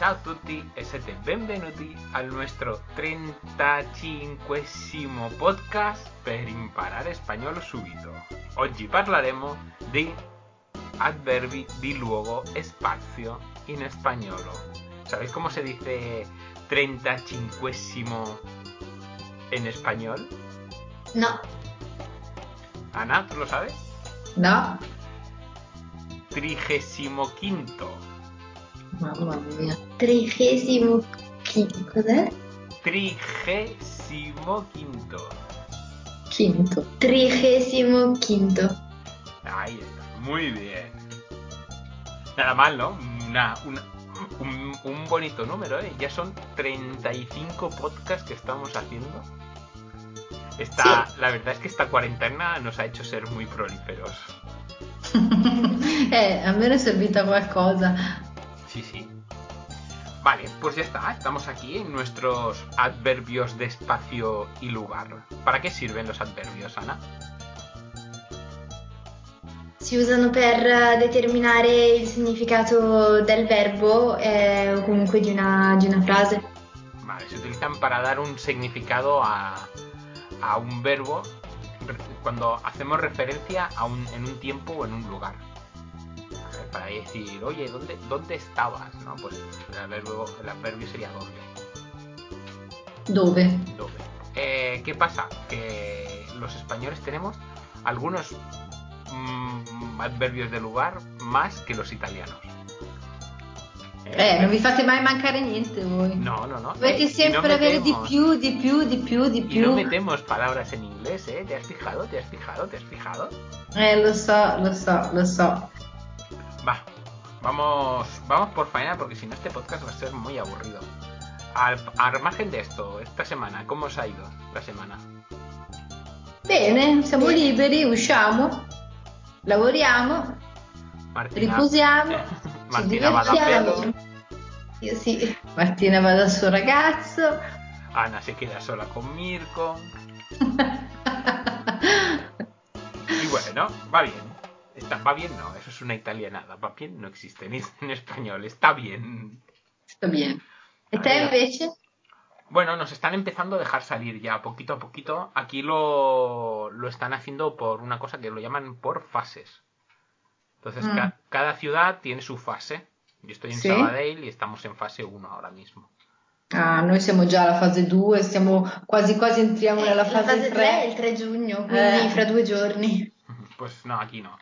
Ciao a tutti e siete benvenuti al nostro 35 podcast per imparare spagnolo subito. Oggi parleremo di adverbi di luogo e spazio in spagnolo. ¿Sabéis cómo se dice 35 en español? No, Ana, ¿tú lo sabes? no. Trigésimo quinto. Mamma mia. Trigésimo quinto. Cos'è? Trigésimo quinto. Quinto. Trigésimo quinto. Ahí está, muy bien. Nada mal, ¿no? Una, una- un, un bonito número, ¿eh? Ya son 35 podcasts que estamos haciendo. Esta, La verdad es que esta cuarentena nos ha hecho ser muy prolíferos. eh, a me è servita qualcosa. Vale, pues ya está. Estamos aquí en nuestros adverbios de espacio y lugar. ¿Para qué sirven los adverbios, Ana? Si usano per determinare il significato del verbo eh, o comunque di una, di una frase. Vale, se utilizan para dar un significado a, a un verbo cuando hacemos referencia a un, en un tiempo o en un lugar. Para decir, oye, ¿dónde, ¿dónde estabas? ¿No? Pues el adverbio, el adverbio sería dónde. Dove? dónde. Eh, ¿Qué pasa? Que los españoles tenemos algunos mm, adverbios de lugar más que los italianos. Eh, non vi fate mai mancare niente voi. No, no, no. Dovete Eh, y sempre no avere di più, di più, di più, di Y più. no metemos palabras en inglés, ¿eh? ¿Te has fijado? ¿Te has fijado? ¿Te has fijado? Eh, lo so, lo so, lo so. Va, vamos, vamos por faena porque si no este podcast va a ser muy aburrido. Al, al margen de esto, esta semana, ¿cómo os ha ido la semana? Bene, siamo liberi, usciamo, lavoriamo, Martina, riposiamo, Martina ci va da Io sì. Martina va dal suo ragazzo. Ana se queda sola con Mirko. Y bueno, va bien. Está, va bien, no, eso es una italianada. Va bien no existe ni en español, está bien. Sta bene. E te invece? Bueno, nos están empezando a dejar salir ya poquito a poquito. Aquí lo, lo están haciendo por una cosa que lo llaman por fases. Entonces, Mm. ca- cada ciudad tiene su fase. Yo estoy en Sì? Sabadell y estamos en fase 1 ahora mismo. Ah, noi siamo già alla fase 2, stiamo quasi quasi entriamo nella la fase, fase 3 è il 3 giugno, quindi Eh. fra due giorni. Pues no, aquí no.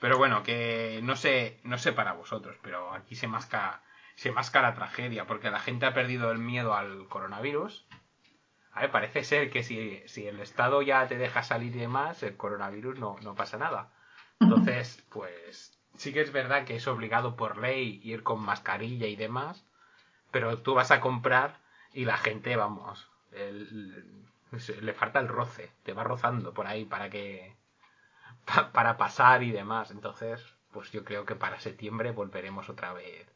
Pero bueno, que no sé, no sé para vosotros, pero aquí se masca, se masca la tragedia, porque la gente ha perdido el miedo al coronavirus. A ver, parece ser que si, si el Estado ya te deja salir y demás, el coronavirus no, no pasa nada. Entonces, pues sí que es verdad que es obligado por ley ir con mascarilla y demás, pero tú vas a comprar y la gente, vamos, el- le falta el roce, te va rozando por ahí para que pa- para pasar y demás. Entonces, pues yo creo que para septiembre volveremos otra vez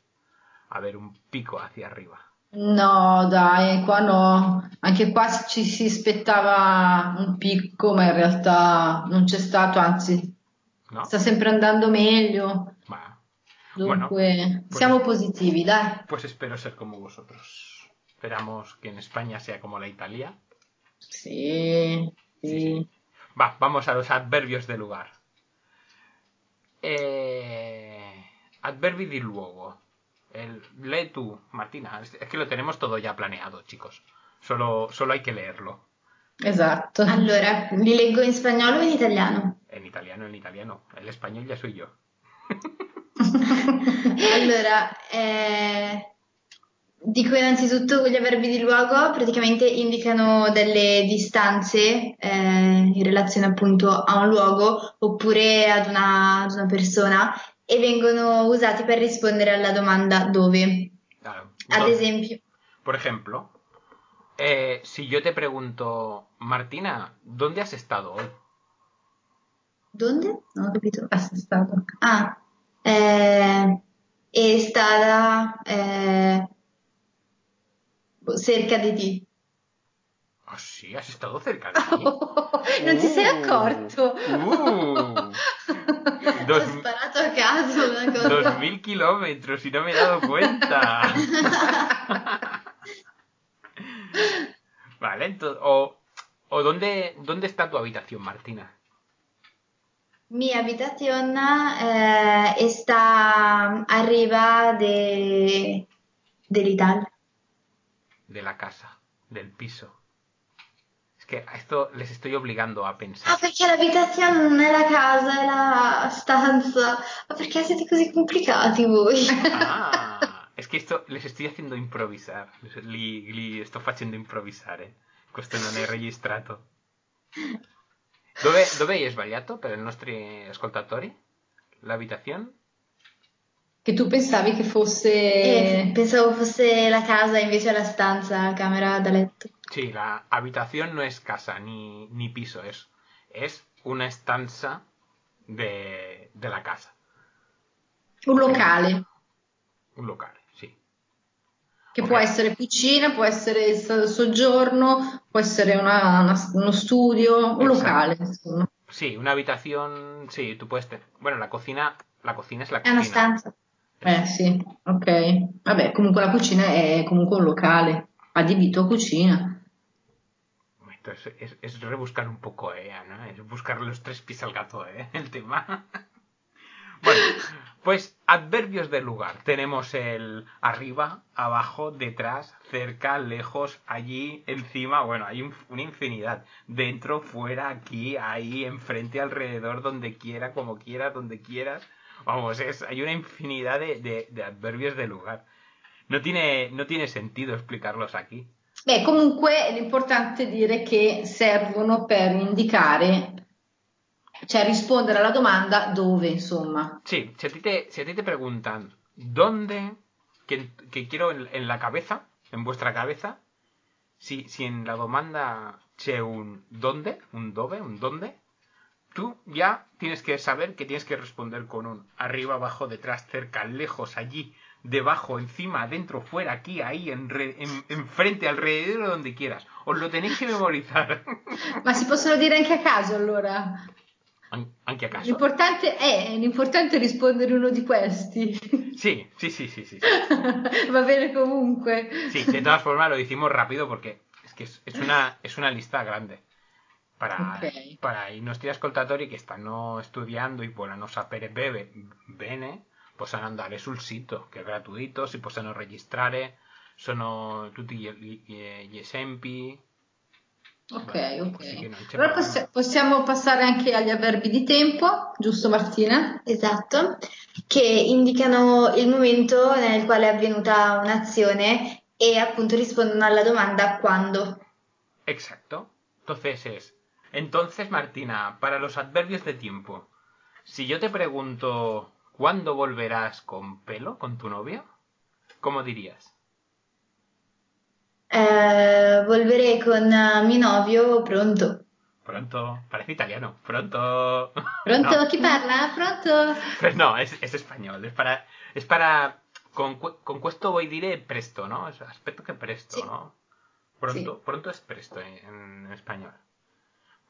a ver un pico hacia arriba. No, dai, qua no. Anche qua ci si aspettava un picco, ma in realtà non c'è stato, anzi, ¿No? sta sempre andando meglio. Va. Dunque, pues- siamo positivi, dai. Pues espero ser como vosotros. Esperamos que en España sea como la Italia. Sì, sì. Sí. Va, vamos a los adverbios de lugar. Eh, adverbi di luogo. El, lee tú, Martina. Es, es que lo tenemos todo ya planeado, chicos. Solo, solo hay que leerlo. Esatto. Allora, li leggo in spagnolo o in italiano? En italiano, en italiano. El español ya soy yo. Allora, eh, dico innanzitutto gli avverbi di luogo praticamente indicano delle distanze eh, in relazione appunto a un luogo oppure ad una, ad una persona e vengono usati per rispondere alla domanda dove. Claro. Ad Entonces, esempio, Por ejemplo, eh, si yo te pregunto, Martina, ¿dónde has estado hoy? dove? Non ho capito. Ah, sei stato. Ah, eh, è stata eh, cerca di ah, te. Ah, oh, sì, hai stato cerca di te. Non ti sei accorto? Uh, dos, Ho sparato a caso una cosa. 2000 km, non mi hai dato cuenta. vale, entonces, o, dónde, dónde está tu habitación, Martina? Mi habitación eh, está arriba de, del Ital. De la casa, del piso. Es que a esto les estoy obligando a Ah, pensar. perché l'abitazione non è la casa, è la stanza. Ma perché siete così complicati voi? Ah, es que esto les estoy haciendo improvisar. Li, li sto facendo improvvisare. Questo non è registrato. Dove, dove è sbagliato per i nostri ascoltatori? L'abitazione? Che tu pensavi che fosse... Eh, pensavo fosse la casa invece la stanza, camera da letto. Sí, la habitación no es casa ni, ni piso, es, es una estanza de, de la casa. Un locale, Un locale, sì. che Ok. può essere cucina, può essere soggiorno, può essere una- una- uno studio, un Esatto. locale, insomma. Sí, una habitación, sí, tú puedes tener. Bueno, la cocina, la cocina es la È una cocina. stanza. Eh sì, ok. Vabbè, comunque la cucina è comunque un locale, adibito a cucina. Esto es, es- rebuscar un poco, ¿eh, Ana? Es buscar los tres pies al gato, ¿eh? El tema. Bueno, pues adverbios del lugar. Tenemos el arriba, abajo, detrás, cerca, lejos, allí, encima. Bueno, hay un- una infinidad. Dentro, fuera, aquí, ahí, enfrente, alrededor, donde quiera, como quiera, donde quieras. Vamos, es, hay una infinidad de, de- de adverbios del lugar. No tiene, no tiene sentido explicarlos aquí. Beh, comunque è dire che servono per indicare, cioè rispondere alla domanda dove, insomma. Sí, si a ti te, si a ti te preguntan dónde, que, que quiero en, en la cabeza, en vuestra cabeza, si, si en la demanda c'è un dónde, un dove, un dónde, tú ya tienes que saber que tienes que responder con un arriba, abajo, detrás, cerca, lejos, allí, debajo, encima, dentro, fuera, aquí, ahí, en, en, enfrente, alrededor, donde quieras. Os lo tenéis que memorizar. Ma si possono dire anche a caso allora? An- Anche a caso. L'importante è, l'importante è rispondere uno di questi. Sí, sí, sí, sí, sí. sí. Va bene comunque. Sí, de todas formas lo hicimos rápido porque es que es, es una, es una lista grande. Para, Ok. para i nostri ascoltatori che stanno studiando e vogliono sapere bene, bene, possono andare sul sito che è gratuito, si possono registrare, sono tutti gli, gli- gli esempi. Ok, Beh, ok. Allora possi- possiamo passare anche agli avverbi di tempo, giusto Martina? Esatto, che indicano il momento nel quale è avvenuta un'azione e appunto rispondono alla domanda quando. Exacto. Entonces es. Entonces, Martina, para los adverbios de tiempo, si yo te pregunto ¿cuándo volverás con pelo, con tu novia? ¿Cómo dirías? Eh, volveré con eh, mio novio pronto. Pronto. Parece italiano. Pronto. Pronto? No, Chi parla? Pronto? pero no, es, es español. Es para. Es para. Con, con questo voy dire presto, ¿no? Es aspecto que presto, Sí. ¿no? Pronto, pronto es presto en, en español.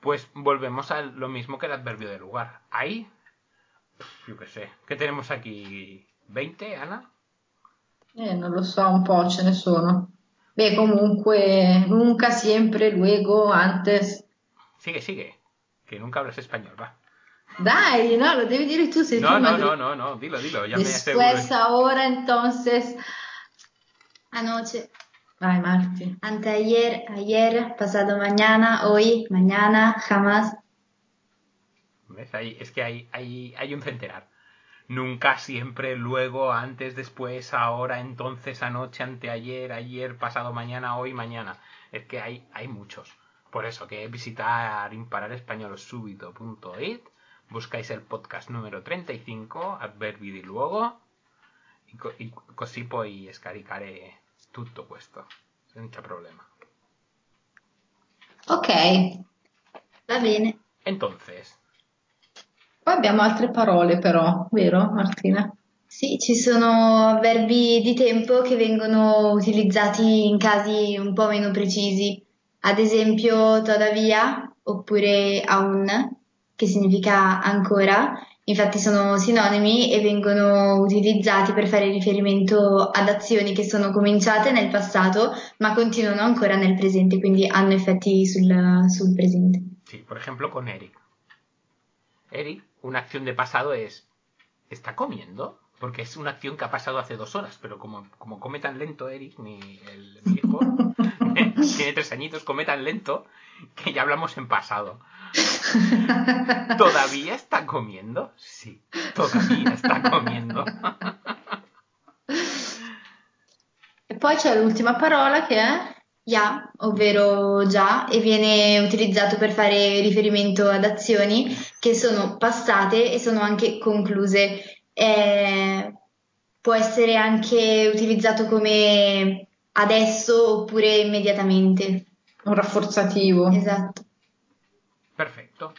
Pues volvemos a lo mismo que el adverbio de lugar. Ahí, yo qué sé. ¿Qué tenemos aquí? ¿20, Ana? Eh, non lo so, un po' ce ne sono. Beh, comunque, nunca, siempre, luego, antes. Sigue, sigue. Que nunca hablas español, va. Dai, no, lo devi dire tu, sei No, no, no, no, no, dilo, dilo, ya me aseguro. Después, ahora, entonces. Anoche, Vai, Marti. anteayer, ayer, pasado mañana, hoy, mañana, jamás. ¿Ves? Ahí, es que hay, hay, hay un centenar. Nunca, siempre, luego, antes, después, ahora, entonces, anoche, anteayer, ayer, pasado mañana, hoy, mañana. Es que hay, hay muchos. Por eso que visitar impararespagnolo.subito.it, buscáis el podcast número 35, adverbi y, co- y così poi scaricare tutto questo, senza problema. Ok, Va bene. Entonces, poi abbiamo altre parole però, vero Martina? Sì, ci sono verbi di tempo che vengono utilizzati in casi un po' meno precisi, ad esempio todavía oppure aún, che significa ancora, infatti sono sinonimi e vengono utilizzati per fare riferimento ad azioni che sono cominciate nel passato ma continuano ancora nel presente, quindi hanno effetti sul, sul presente. Sí, por ejemplo, con Eric. Eric, una acción de pasado es. ¿Está comiendo? Porque es una acción que ha pasado hace dos horas, pero como, como come tan lento Eric, mi, el, mi tiene tres añitos, come tan lento que ya hablamos en pasado. ¿Todavía está comiendo? Sí, todavía está comiendo. E poi c'è l'ultima parola che è Ya, ovvero già, e viene utilizzato per fare riferimento ad azioni che sono passate e sono anche concluse. Eh, può essere anche utilizzato come adesso oppure immediatamente. un rafforzativo. Esatto. Perfecto.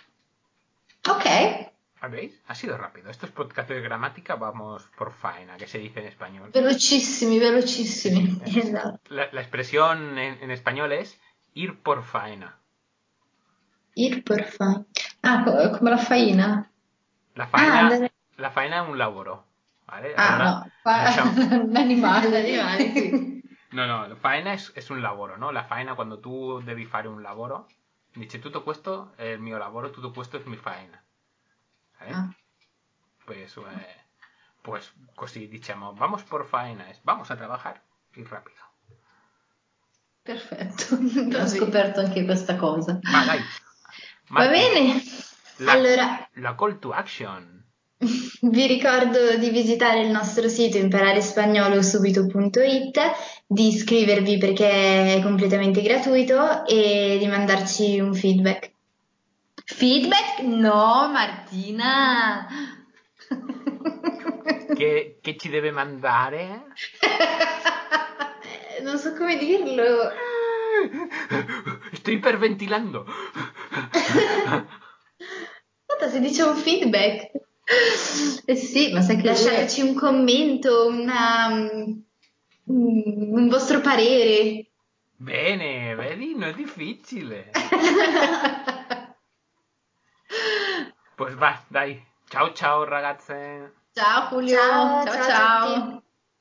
Ok, ¿Veis? Ha sido rápido. Estos podcast de gramática vamos por faena, que se dice en español. velocissimi, velocissimi. Esatto. La, la expresión en, en español es ir por faena. Ir por fa. Ah, co- come la faina? La Ah, faena, andare- la faena es un laboro. ¿Vale? Ah, Allora, no, fa- diciamo- un animale. Animali, sì. No, no, la faena es, es un lavoro, no? La faena quando tu devi fare un lavoro, dice tutto questo è il mio lavoro, tutto questo è mi faena. ¿Vale? Ah. Pues, eh, pues così diciamo, vamos por faena, es vamos a trabajar y rápido. Perfetto, ho scoperto anche questa cosa. Va, dai. Va Marti, bene. La, Allora, la call to action. Vi ricordo di visitare il nostro sito imparerespagnolo.subito.it, di iscrivervi perché è completamente gratuito e di mandarci un feedback. Feedback? No, Martina. Che, che ci deve mandare? Eh, Non so come dirlo. Sto iperventilando. Guarda, si dice un feedback. Eh sì, ma sai che Lasciateci un commento, una, mm, un vostro parere. Bene, vedi, non è difficile. Pues va, dai. Ciao ciao ragazze. Ciao Julio, Ciao, ciao ciao a ciao. tutti.